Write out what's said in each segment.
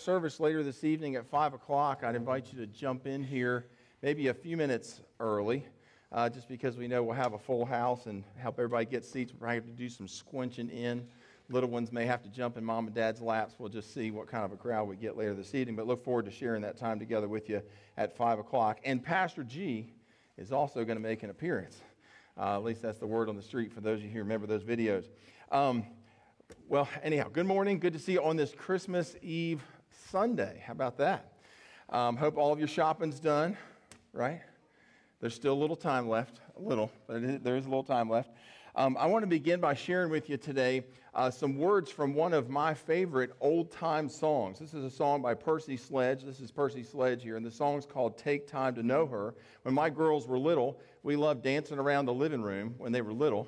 service later this evening at 5 o'clock, I'd invite you to jump in here maybe a few minutes early, uh, just because we know we'll have a full house and help everybody get seats. We'll have to do some squinching in. Little ones may have to jump in mom and dad's laps. We'll just see what kind of a crowd we get later this evening, but look forward to sharing that time together with you at 5 o'clock. And Pastor G is also going to make an appearance. Uh, at least that's the word on the street for those of you who remember those videos. Um, well, anyhow, good morning. Good to see you on this Christmas Eve Sunday. How about that? Um, hope all of your shopping's done, right? There's still a little time left, a little, but there is a little time left. Um, I want to begin by sharing with you today uh, some words from one of my favorite old time songs. This is a song by Percy Sledge. This is Percy Sledge here, and the song's called Take Time to Know Her. When my girls were little, we loved dancing around the living room when they were little,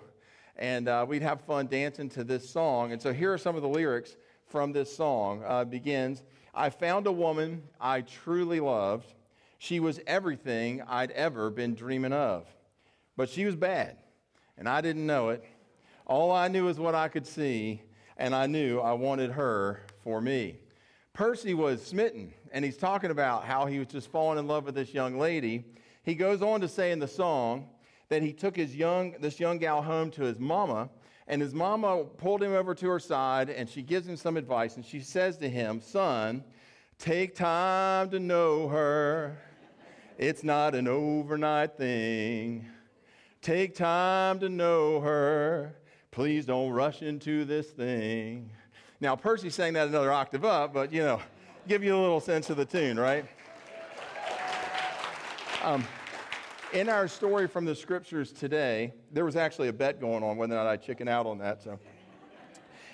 and uh, we'd have fun dancing to this song. And so here are some of the lyrics from this song. Uh, begins, I found a woman I truly loved. She was everything I'd ever been dreaming of. But she was bad and I didn't know it. All I knew is what I could see, and I knew I wanted her for me. Percy was smitten, and he's talking about how he was just falling in love with this young lady. He goes on to say in the song that he took his young, this young gal home to his mama, and his mama pulled him over to her side, and she gives him some advice, and she says to him, Son, take time to know her. It's not an overnight thing. Take time to know her. Please don't rush into this thing. Now, Percy sang that another octave up, but you know, give you a little sense of the tune, right? Um, in our story from the scriptures today, there was actually a bet going on whether or not I chicken out on that. So,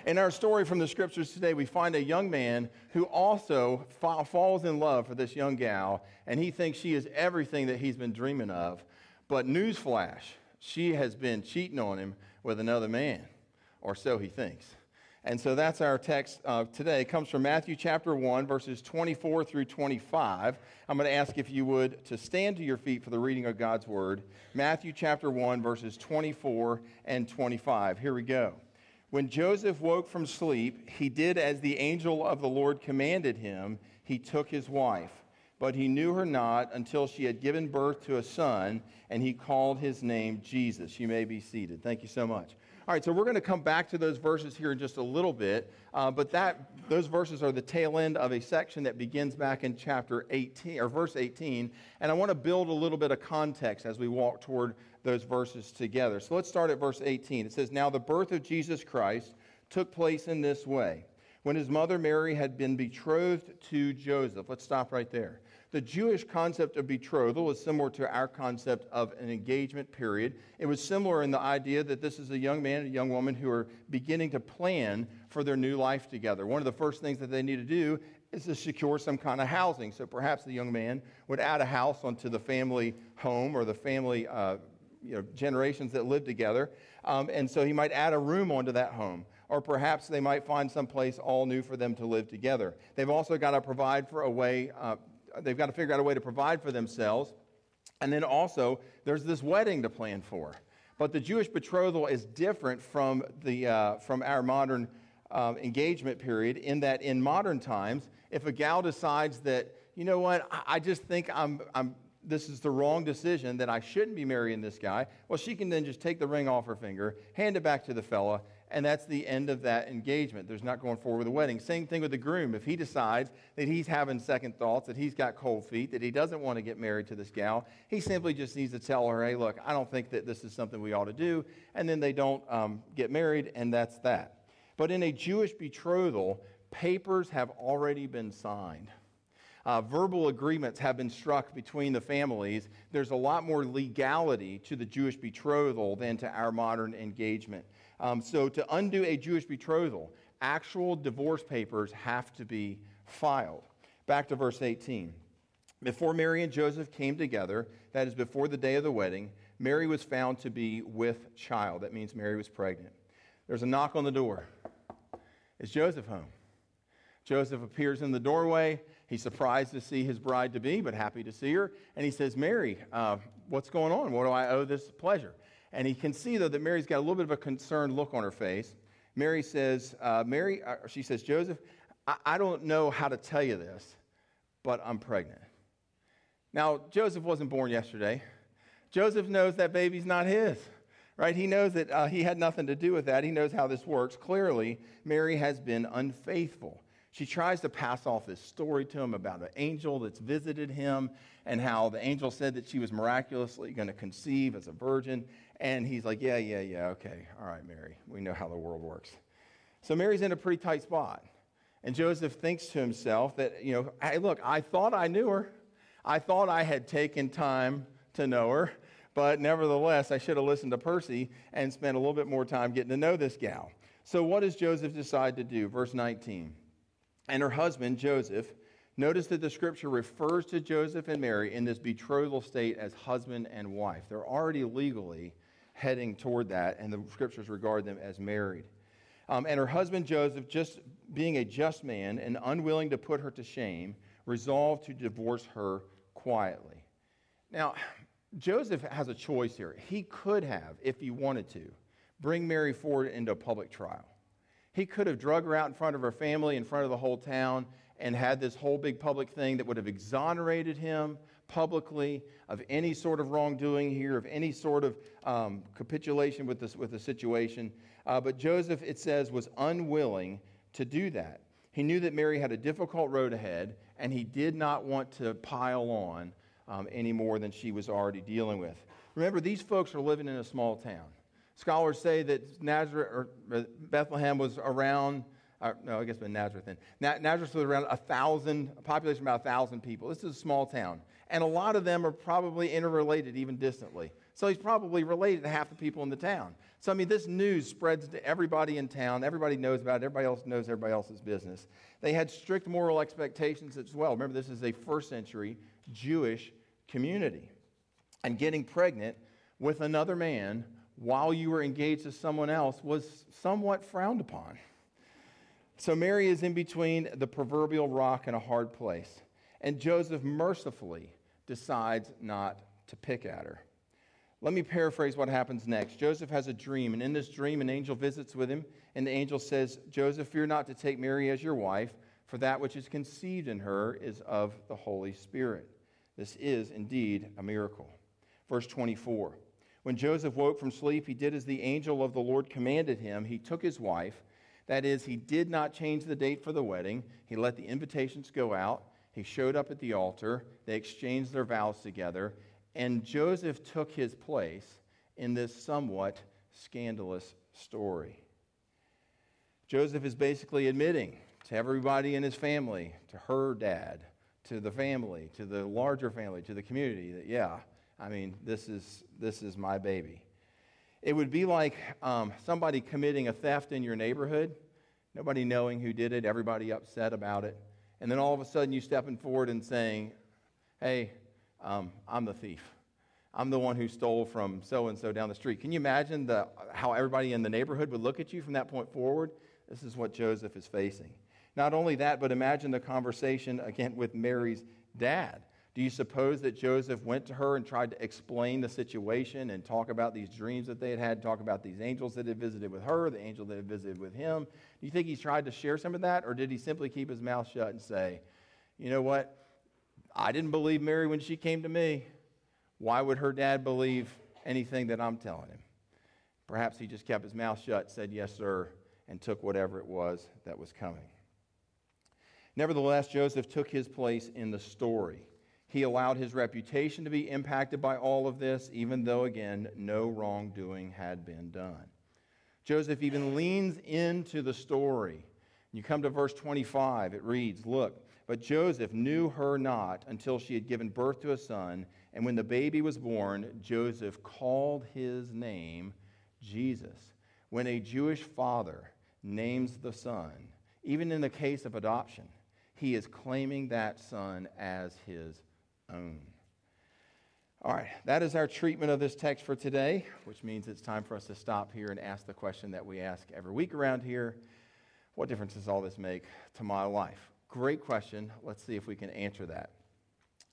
in our story from the scriptures today, we find a young man who also fa- falls in love for this young gal, and he thinks she is everything that he's been dreaming of. But newsflash, she has been cheating on him with another man, or so he thinks. And so that's our text today. It comes from Matthew chapter 1, verses 24 through 25. I'm going to ask if you would to stand to your feet for the reading of God's word. Matthew chapter 1, verses 24 and 25. Here we go. When Joseph woke from sleep, he did as the angel of the Lord commanded him. He took his wife but he knew her not until she had given birth to a son, and he called his name Jesus. You may be seated. Thank you so much. All right, so we're going to come back to those verses here in just a little bit, uh, but that those verses are the tail end of a section that begins back in chapter 18 or verse 18, and I want to build a little bit of context as we walk toward those verses together. So let's start at verse 18. It says, "Now the birth of Jesus Christ took place in this way." When his mother Mary had been betrothed to Joseph. Let's stop right there. The Jewish concept of betrothal was similar to our concept of an engagement period. It was similar in the idea that this is a young man and a young woman who are beginning to plan for their new life together. One of the first things that they need to do is to secure some kind of housing. So perhaps the young man would add a house onto the family home or the family uh, you know, generations that live together. Um, and so he might add a room onto that home. Or perhaps they might find some place all new for them to live together. They've also got to provide for a way, uh, they've got to figure out a way to provide for themselves. And then also, there's this wedding to plan for. But the Jewish betrothal is different from, the, uh, from our modern uh, engagement period in that in modern times, if a gal decides that, you know what, I, I just think I'm, I'm, this is the wrong decision, that I shouldn't be marrying this guy, well, she can then just take the ring off her finger, hand it back to the fella, and that's the end of that engagement. There's not going forward with the wedding. Same thing with the groom. If he decides that he's having second thoughts, that he's got cold feet, that he doesn't want to get married to this gal, he simply just needs to tell her, hey, look, I don't think that this is something we ought to do. And then they don't um, get married, and that's that. But in a Jewish betrothal, papers have already been signed. Uh, verbal agreements have been struck between the families. There's a lot more legality to the Jewish betrothal than to our modern engagement. Um, so, to undo a Jewish betrothal, actual divorce papers have to be filed. Back to verse 18. Before Mary and Joseph came together, that is before the day of the wedding, Mary was found to be with child. That means Mary was pregnant. There's a knock on the door. Is Joseph home? Joseph appears in the doorway. He's surprised to see his bride to be, but happy to see her. And he says, Mary, uh, what's going on? What do I owe this pleasure? And he can see, though, that Mary's got a little bit of a concerned look on her face. Mary says, uh, Mary, uh, she says, Joseph, I, I don't know how to tell you this, but I'm pregnant. Now, Joseph wasn't born yesterday. Joseph knows that baby's not his, right? He knows that uh, he had nothing to do with that. He knows how this works. Clearly, Mary has been unfaithful. She tries to pass off this story to him about an angel that's visited him and how the angel said that she was miraculously going to conceive as a virgin. And he's like, Yeah, yeah, yeah, okay. All right, Mary. We know how the world works. So Mary's in a pretty tight spot. And Joseph thinks to himself that, you know, hey, look, I thought I knew her. I thought I had taken time to know her, but nevertheless, I should have listened to Percy and spent a little bit more time getting to know this gal. So, what does Joseph decide to do? Verse 19. And her husband, Joseph, notice that the scripture refers to Joseph and Mary in this betrothal state as husband and wife. They're already legally heading toward that, and the scriptures regard them as married. Um, and her husband Joseph, just being a just man and unwilling to put her to shame, resolved to divorce her quietly. Now, Joseph has a choice here. He could have, if he wanted to, bring Mary forward into a public trial. He could have drug her out in front of her family, in front of the whole town, and had this whole big public thing that would have exonerated him publicly of any sort of wrongdoing here, of any sort of um, capitulation with, this, with the situation. Uh, but Joseph, it says, was unwilling to do that. He knew that Mary had a difficult road ahead, and he did not want to pile on um, any more than she was already dealing with. Remember, these folks are living in a small town. Scholars say that Nazareth or uh, Bethlehem was around, uh, no, I guess been Nazareth then. Na- Nazareth was around a thousand, a population about a thousand people. This is a small town. And a lot of them are probably interrelated, even distantly. So he's probably related to half the people in the town. So, I mean, this news spreads to everybody in town. Everybody knows about it. Everybody else knows everybody else's business. They had strict moral expectations as well. Remember, this is a first century Jewish community. And getting pregnant with another man while you were engaged to someone else was somewhat frowned upon. So, Mary is in between the proverbial rock and a hard place. And Joseph mercifully decides not to pick at her. Let me paraphrase what happens next. Joseph has a dream, and in this dream, an angel visits with him, and the angel says, Joseph, fear not to take Mary as your wife, for that which is conceived in her is of the Holy Spirit. This is indeed a miracle. Verse 24 When Joseph woke from sleep, he did as the angel of the Lord commanded him. He took his wife. That is, he did not change the date for the wedding. He let the invitations go out. He showed up at the altar. They exchanged their vows together and Joseph took his place in this somewhat scandalous story. Joseph is basically admitting to everybody in his family, to her dad, to the family, to the larger family, to the community, that, yeah, I mean, this is, this is my baby. It would be like um, somebody committing a theft in your neighborhood, nobody knowing who did it, everybody upset about it, and then all of a sudden you stepping forward and saying, hey, um, I'm the thief. I'm the one who stole from so and so down the street. Can you imagine the, how everybody in the neighborhood would look at you from that point forward? This is what Joseph is facing. Not only that, but imagine the conversation again with Mary's dad. Do you suppose that Joseph went to her and tried to explain the situation and talk about these dreams that they had had, talk about these angels that had visited with her, the angel that had visited with him? Do you think he tried to share some of that, or did he simply keep his mouth shut and say, you know what? I didn't believe Mary when she came to me. Why would her dad believe anything that I'm telling him? Perhaps he just kept his mouth shut, said yes, sir, and took whatever it was that was coming. Nevertheless, Joseph took his place in the story. He allowed his reputation to be impacted by all of this, even though, again, no wrongdoing had been done. Joseph even leans into the story. You come to verse 25, it reads Look, but Joseph knew her not until she had given birth to a son. And when the baby was born, Joseph called his name Jesus. When a Jewish father names the son, even in the case of adoption, he is claiming that son as his own. All right, that is our treatment of this text for today, which means it's time for us to stop here and ask the question that we ask every week around here What difference does all this make to my life? Great question. Let's see if we can answer that.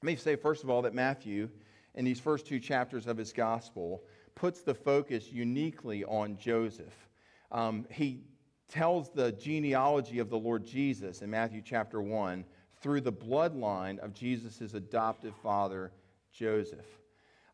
Let me say, first of all, that Matthew, in these first two chapters of his gospel, puts the focus uniquely on Joseph. Um, he tells the genealogy of the Lord Jesus in Matthew chapter 1 through the bloodline of Jesus' adoptive father, Joseph.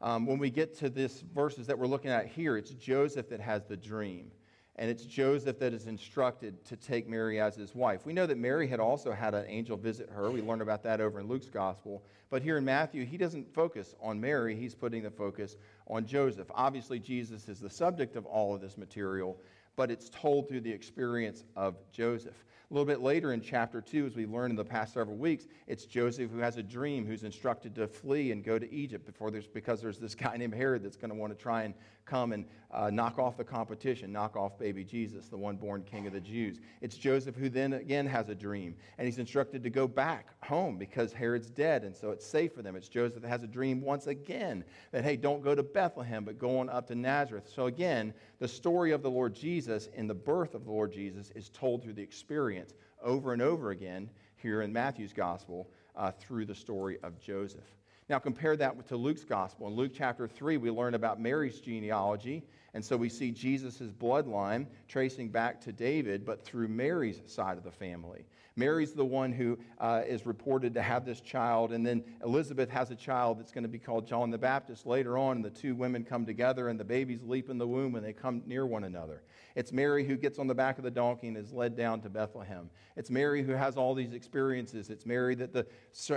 Um, when we get to this verses that we're looking at here, it's Joseph that has the dream. And it's Joseph that is instructed to take Mary as his wife. We know that Mary had also had an angel visit her. We learn about that over in Luke's gospel. But here in Matthew, he doesn't focus on Mary, he's putting the focus on Joseph. Obviously, Jesus is the subject of all of this material, but it's told through the experience of Joseph. A little bit later in chapter 2, as we learned in the past several weeks, it's Joseph who has a dream, who's instructed to flee and go to Egypt before there's, because there's this guy named Herod that's going to want to try and come and uh, knock off the competition, knock off baby Jesus, the one born king of the Jews. It's Joseph who then again has a dream, and he's instructed to go back home because Herod's dead, and so it's safe for them. It's Joseph that has a dream once again that, hey, don't go to Bethlehem, but go on up to Nazareth. So again, the story of the Lord Jesus and the birth of the Lord Jesus is told through the experience over and over again here in Matthew's gospel uh, through the story of Joseph. Now, compare that to Luke's gospel. In Luke chapter 3, we learn about Mary's genealogy. And so we see Jesus' bloodline tracing back to David, but through Mary's side of the family. Mary's the one who uh, is reported to have this child, and then Elizabeth has a child that's going to be called John the Baptist later on, and the two women come together, and the babies leap in the womb when they come near one another. It's Mary who gets on the back of the donkey and is led down to Bethlehem. It's Mary who has all these experiences. It's Mary that the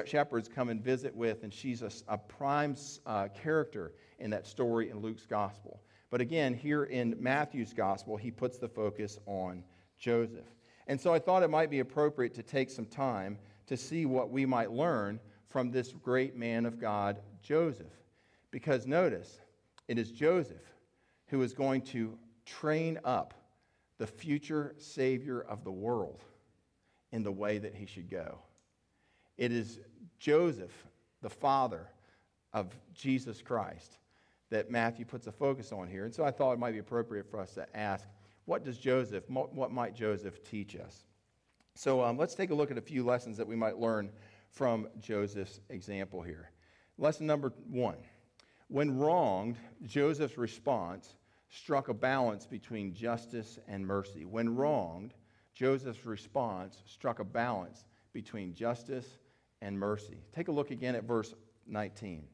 shepherds come and visit with, and she's a, a prime uh, character in that story in Luke's gospel. But again, here in Matthew's gospel, he puts the focus on Joseph. And so I thought it might be appropriate to take some time to see what we might learn from this great man of God, Joseph. Because notice, it is Joseph who is going to train up the future Savior of the world in the way that he should go. It is Joseph, the father of Jesus Christ, that Matthew puts a focus on here. And so I thought it might be appropriate for us to ask what does Joseph, what might Joseph teach us? So um, let's take a look at a few lessons that we might learn from Joseph's example here. Lesson number one when wronged, Joseph's response struck a balance between justice and mercy. When wronged, Joseph's response struck a balance between justice and mercy. Take a look again at verse 19.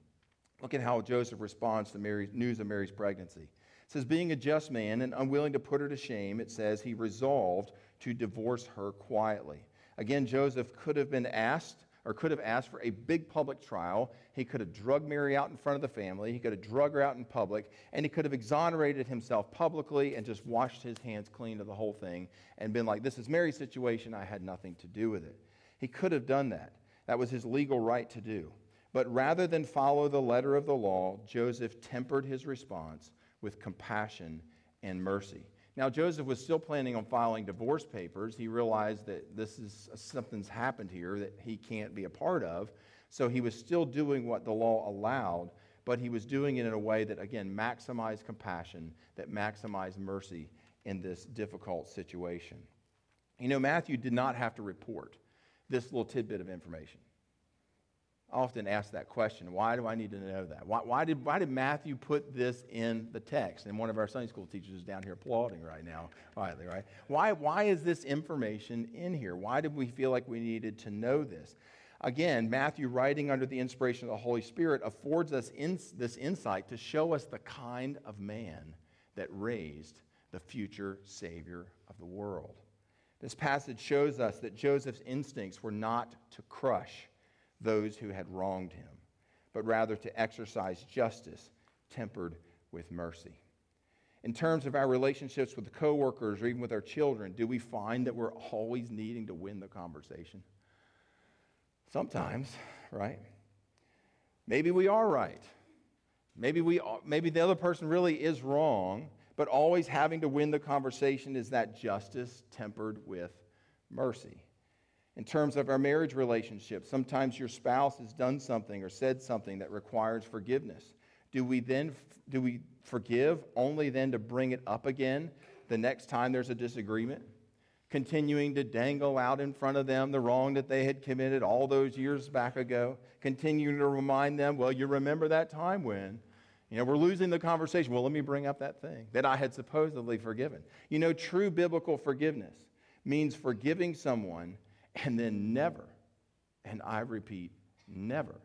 Look at how Joseph responds to Mary's, news of Mary's pregnancy. It says, Being a just man and unwilling to put her to shame, it says he resolved to divorce her quietly. Again, Joseph could have been asked or could have asked for a big public trial. He could have drugged Mary out in front of the family. He could have drugged her out in public. And he could have exonerated himself publicly and just washed his hands clean of the whole thing and been like, This is Mary's situation. I had nothing to do with it. He could have done that. That was his legal right to do. But rather than follow the letter of the law, Joseph tempered his response with compassion and mercy. Now, Joseph was still planning on filing divorce papers. He realized that this is something's happened here that he can't be a part of. So he was still doing what the law allowed, but he was doing it in a way that, again, maximized compassion, that maximized mercy in this difficult situation. You know, Matthew did not have to report this little tidbit of information. Often ask that question why do I need to know that? Why, why, did, why did Matthew put this in the text? And one of our Sunday school teachers is down here applauding right now, quietly, right? Why, why is this information in here? Why did we feel like we needed to know this? Again, Matthew, writing under the inspiration of the Holy Spirit, affords us in, this insight to show us the kind of man that raised the future Savior of the world. This passage shows us that Joseph's instincts were not to crush those who had wronged him, but rather to exercise justice tempered with mercy. In terms of our relationships with coworkers or even with our children, do we find that we're always needing to win the conversation? Sometimes, right? Maybe we are right. Maybe, we, maybe the other person really is wrong, but always having to win the conversation is that justice tempered with mercy in terms of our marriage relationship. Sometimes your spouse has done something or said something that requires forgiveness. Do we then do we forgive only then to bring it up again the next time there's a disagreement? Continuing to dangle out in front of them the wrong that they had committed all those years back ago, continuing to remind them, well, you remember that time when, You know, we're losing the conversation. Well, let me bring up that thing that I had supposedly forgiven. You know, true biblical forgiveness means forgiving someone and then never, and I repeat, never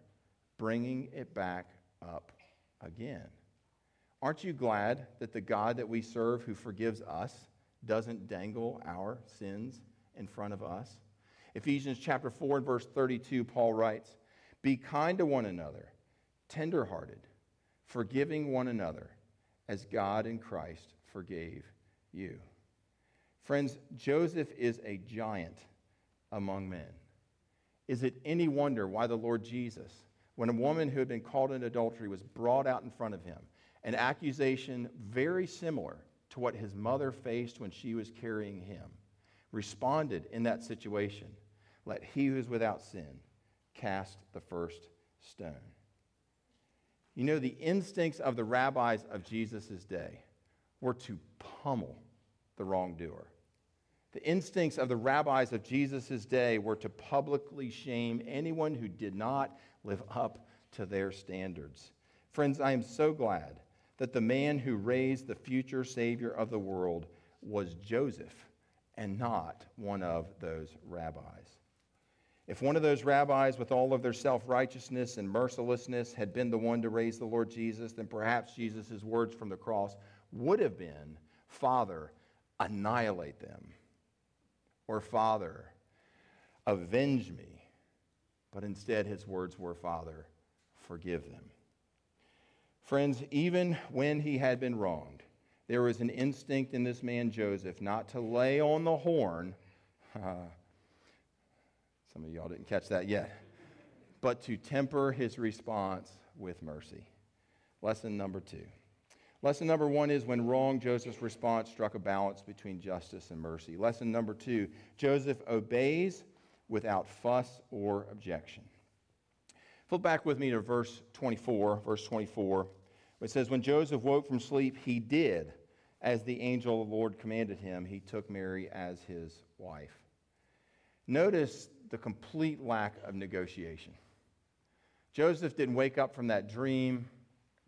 bringing it back up again. Aren't you glad that the God that we serve who forgives us doesn't dangle our sins in front of us? Ephesians chapter 4 and verse 32, Paul writes, Be kind to one another, tenderhearted, forgiving one another, as God in Christ forgave you. Friends, Joseph is a giant among men. Is it any wonder why the Lord Jesus, when a woman who had been caught in adultery was brought out in front of him, an accusation very similar to what his mother faced when she was carrying him, responded in that situation let he who is without sin cast the first stone. You know, the instincts of the rabbis of Jesus' day were to pummel the wrongdoer. The instincts of the rabbis of Jesus' day were to publicly shame anyone who did not live up to their standards. Friends, I am so glad that the man who raised the future Savior of the world was Joseph and not one of those rabbis. If one of those rabbis, with all of their self righteousness and mercilessness, had been the one to raise the Lord Jesus, then perhaps Jesus' words from the cross would have been Father, annihilate them, or Father, avenge me. But instead, his words were Father, forgive them. Friends, even when he had been wronged, there was an instinct in this man Joseph not to lay on the horn. Some of y'all didn't catch that yet. But to temper his response with mercy. Lesson number two. Lesson number one is when wrong, Joseph's response struck a balance between justice and mercy. Lesson number two Joseph obeys without fuss or objection. Flip back with me to verse 24, verse 24. It says, When Joseph woke from sleep, he did as the angel of the Lord commanded him. He took Mary as his wife. Notice the complete lack of negotiation. Joseph didn't wake up from that dream,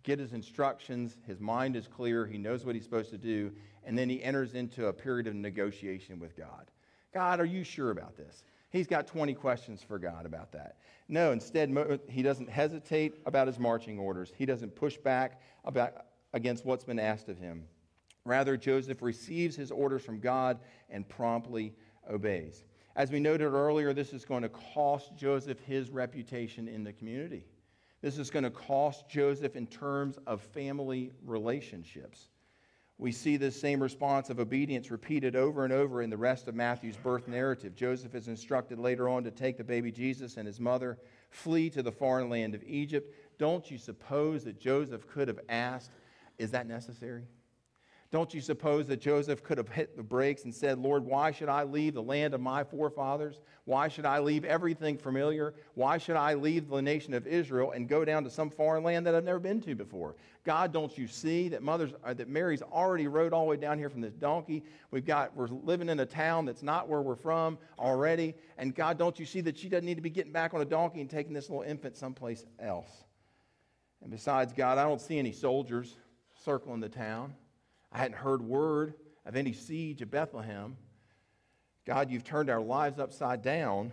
get his instructions, his mind is clear, he knows what he's supposed to do, and then he enters into a period of negotiation with God. God, are you sure about this? He's got 20 questions for God about that. No, instead, he doesn't hesitate about his marching orders. He doesn't push back about, against what's been asked of him. Rather, Joseph receives his orders from God and promptly obeys. As we noted earlier, this is going to cost Joseph his reputation in the community. This is going to cost Joseph in terms of family relationships. We see this same response of obedience repeated over and over in the rest of Matthew's birth narrative. Joseph is instructed later on to take the baby Jesus and his mother, flee to the foreign land of Egypt. Don't you suppose that Joseph could have asked, Is that necessary? Don't you suppose that Joseph could have hit the brakes and said, Lord, why should I leave the land of my forefathers? Why should I leave everything familiar? Why should I leave the nation of Israel and go down to some foreign land that I've never been to before? God, don't you see that mother's uh, that Mary's already rode all the way down here from this donkey? We've got we're living in a town that's not where we're from already. And God, don't you see that she doesn't need to be getting back on a donkey and taking this little infant someplace else? And besides, God, I don't see any soldiers circling the town. I hadn't heard word of any siege of Bethlehem. God, you've turned our lives upside down.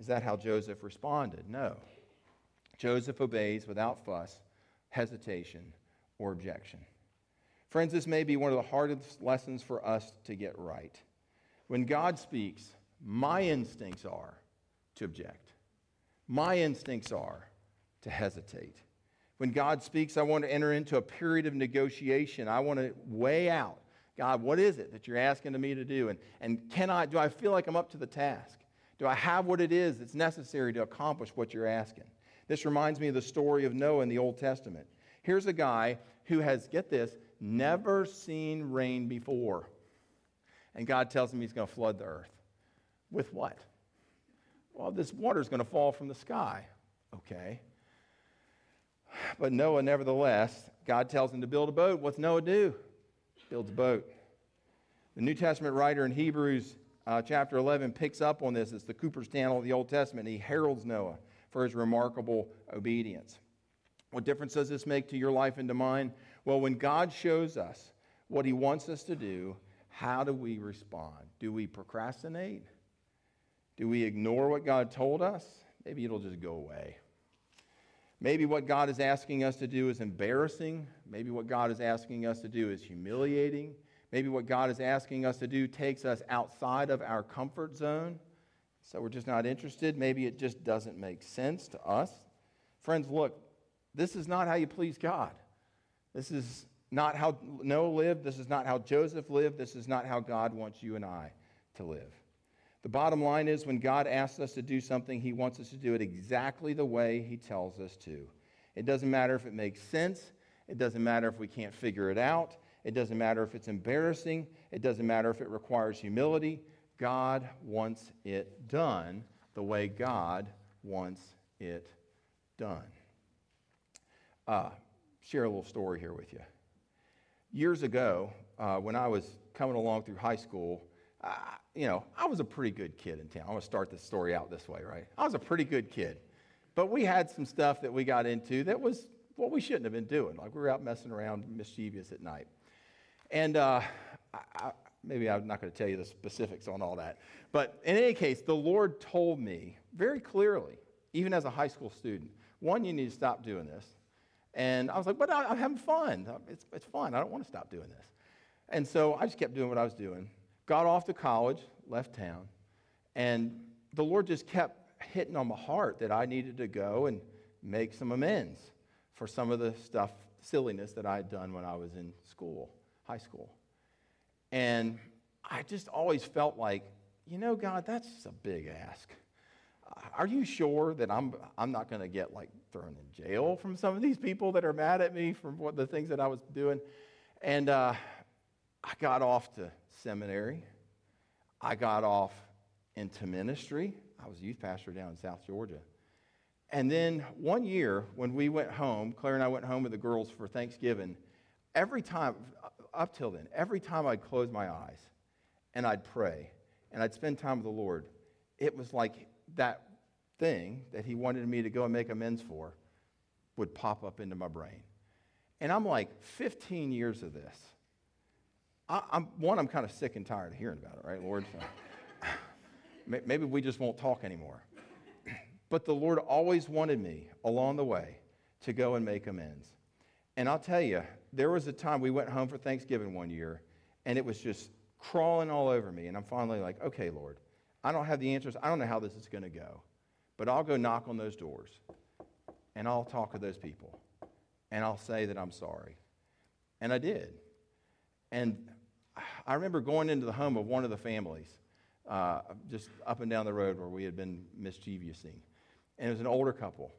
Is that how Joseph responded? No. Joseph obeys without fuss, hesitation, or objection. Friends, this may be one of the hardest lessons for us to get right. When God speaks, my instincts are to object. My instincts are to hesitate. When God speaks, I want to enter into a period of negotiation. I want to weigh out, God, what is it that you're asking of me to do? And, and can I, do I feel like I'm up to the task? Do I have what it is that's necessary to accomplish what you're asking? This reminds me of the story of Noah in the Old Testament. Here's a guy who has, get this, never seen rain before. And God tells him he's going to flood the earth. With what? Well, this water is going to fall from the sky. Okay. But Noah, nevertheless, God tells him to build a boat. What's Noah do? Builds a boat. The New Testament writer in Hebrews uh, chapter 11 picks up on this. It's the Cooper's Channel of the Old Testament. He heralds Noah for his remarkable obedience. What difference does this make to your life and to mine? Well, when God shows us what He wants us to do, how do we respond? Do we procrastinate? Do we ignore what God told us? Maybe it'll just go away. Maybe what God is asking us to do is embarrassing. Maybe what God is asking us to do is humiliating. Maybe what God is asking us to do takes us outside of our comfort zone. So we're just not interested. Maybe it just doesn't make sense to us. Friends, look, this is not how you please God. This is not how Noah lived. This is not how Joseph lived. This is not how God wants you and I to live. The bottom line is when God asks us to do something, He wants us to do it exactly the way He tells us to. It doesn't matter if it makes sense. It doesn't matter if we can't figure it out. It doesn't matter if it's embarrassing. It doesn't matter if it requires humility. God wants it done the way God wants it done. Uh, share a little story here with you. Years ago, uh, when I was coming along through high school, you know, I was a pretty good kid in town. I'm going to start this story out this way, right? I was a pretty good kid. But we had some stuff that we got into that was what we shouldn't have been doing. Like we were out messing around mischievous at night. And uh, I, I, maybe I'm not going to tell you the specifics on all that. But in any case, the Lord told me very clearly, even as a high school student, one, you need to stop doing this. And I was like, but I, am having fun. It's, it's fun. I don't want to stop doing this. And so I just kept doing what I was doing. Got off to college, left town, and the Lord just kept hitting on my heart that I needed to go and make some amends for some of the stuff, silliness that I had done when I was in school, high school. And I just always felt like, you know, God, that's a big ask. Are you sure that I'm, I'm not going to get like thrown in jail from some of these people that are mad at me for what the things that I was doing? And uh, I got off to seminary. I got off into ministry. I was a youth pastor down in South Georgia. And then one year, when we went home, Claire and I went home with the girls for Thanksgiving. Every time, up till then, every time I'd close my eyes and I'd pray and I'd spend time with the Lord, it was like that thing that He wanted me to go and make amends for would pop up into my brain. And I'm like, 15 years of this. I, am one, I'm kind of sick and tired of hearing about it, right, Lord? Maybe we just won't talk anymore. But the Lord always wanted me along the way to go and make amends. And I'll tell you, there was a time we went home for Thanksgiving one year, and it was just crawling all over me. And I'm finally like, okay, Lord, I don't have the answers. I don't know how this is going to go. But I'll go knock on those doors, and I'll talk to those people, and I'll say that I'm sorry. And I did. And I remember going into the home of one of the families, uh, just up and down the road where we had been mischievousing. And it was an older couple.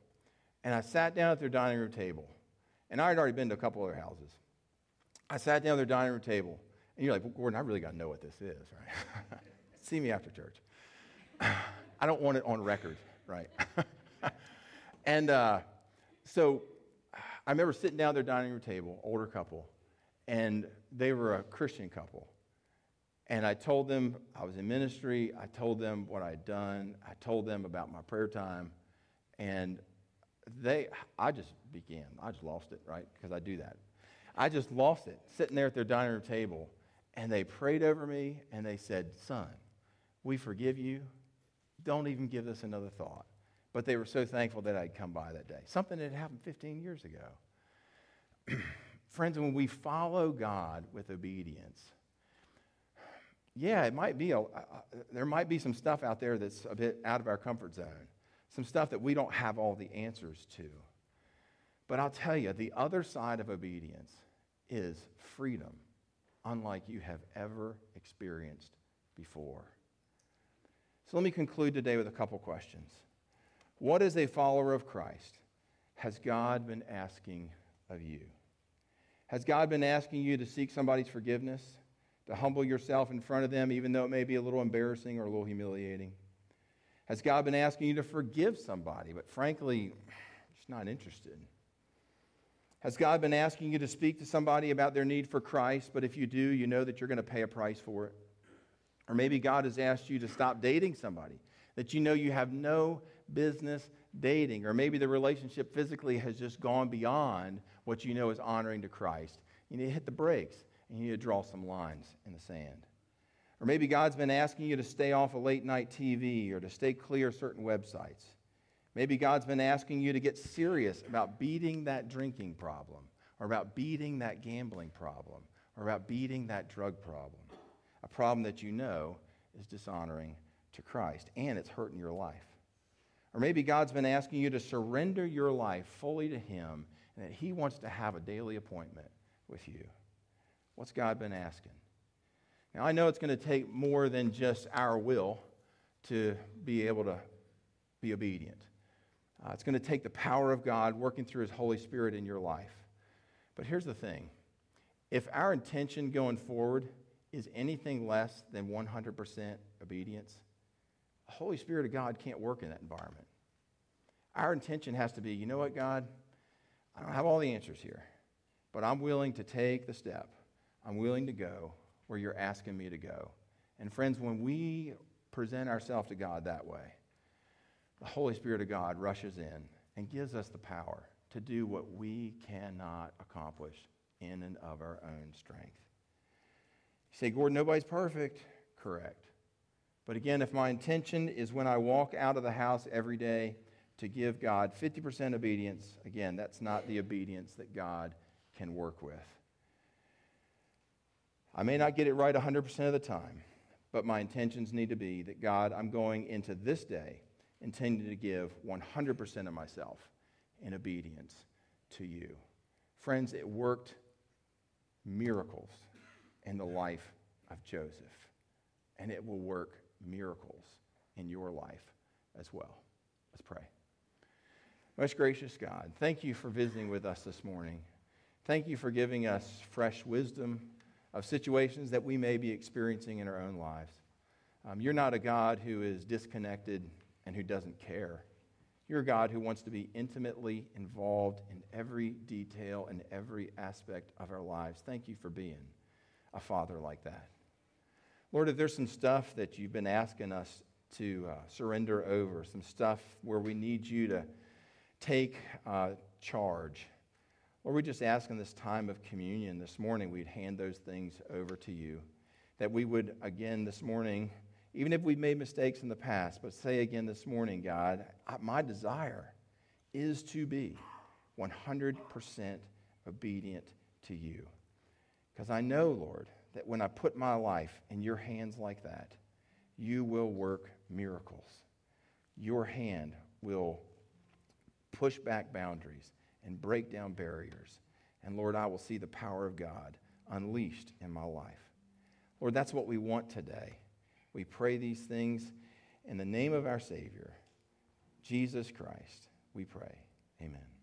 And I sat down at their dining room table. And I had already been to a couple other houses. I sat down at their dining room table. And you're like, well, Gordon, I really got to know what this is, right? See me after church. I don't want it on record, right? and uh, so I remember sitting down at their dining room table, older couple, and they were a Christian couple. And I told them I was in ministry. I told them what I'd done. I told them about my prayer time. And they, I just began. I just lost it, right? Because I do that. I just lost it, sitting there at their dining room table. And they prayed over me and they said, Son, we forgive you. Don't even give this another thought. But they were so thankful that I'd come by that day. Something that had happened 15 years ago. Friends, when we follow God with obedience, yeah, it might be a, there might be some stuff out there that's a bit out of our comfort zone, some stuff that we don't have all the answers to. But I'll tell you, the other side of obedience is freedom, unlike you have ever experienced before. So let me conclude today with a couple questions. What, as a follower of Christ, has God been asking of you? Has God been asking you to seek somebody's forgiveness, to humble yourself in front of them, even though it may be a little embarrassing or a little humiliating? Has God been asking you to forgive somebody, but frankly, just not interested? Has God been asking you to speak to somebody about their need for Christ, but if you do, you know that you're going to pay a price for it? Or maybe God has asked you to stop dating somebody that you know you have no business, dating, or maybe the relationship physically has just gone beyond what you know is honoring to Christ. You need to hit the brakes and you need to draw some lines in the sand. Or maybe God's been asking you to stay off of late night TV or to stay clear of certain websites. Maybe God's been asking you to get serious about beating that drinking problem or about beating that gambling problem or about beating that drug problem, a problem that you know is dishonoring to Christ and it's hurting your life. Or maybe God's been asking you to surrender your life fully to Him and that He wants to have a daily appointment with you. What's God been asking? Now, I know it's going to take more than just our will to be able to be obedient. Uh, it's going to take the power of God working through His Holy Spirit in your life. But here's the thing if our intention going forward is anything less than 100% obedience, the Holy Spirit of God can't work in that environment. Our intention has to be you know what, God? I don't have all the answers here, but I'm willing to take the step. I'm willing to go where you're asking me to go. And friends, when we present ourselves to God that way, the Holy Spirit of God rushes in and gives us the power to do what we cannot accomplish in and of our own strength. You say, Gordon, nobody's perfect. Correct. But again, if my intention is when I walk out of the house every day to give God 50% obedience, again, that's not the obedience that God can work with. I may not get it right 100% of the time, but my intentions need to be that God, I'm going into this day intending to give 100% of myself in obedience to you. Friends, it worked miracles in the life of Joseph, and it will work miracles in your life as well. Let's pray. Most gracious God, thank you for visiting with us this morning. Thank you for giving us fresh wisdom of situations that we may be experiencing in our own lives. Um, you're not a God who is disconnected and who doesn't care. You're a God who wants to be intimately involved in every detail and every aspect of our lives. Thank you for being a father like that. Lord, if there's some stuff that you've been asking us to uh, surrender over, some stuff where we need you to take uh, charge, Lord, we just ask in this time of communion this morning, we'd hand those things over to you. That we would, again, this morning, even if we've made mistakes in the past, but say again this morning, God, my desire is to be 100% obedient to you. Because I know, Lord, that when I put my life in your hands like that, you will work miracles. Your hand will push back boundaries and break down barriers. And Lord, I will see the power of God unleashed in my life. Lord, that's what we want today. We pray these things in the name of our Savior, Jesus Christ. We pray. Amen.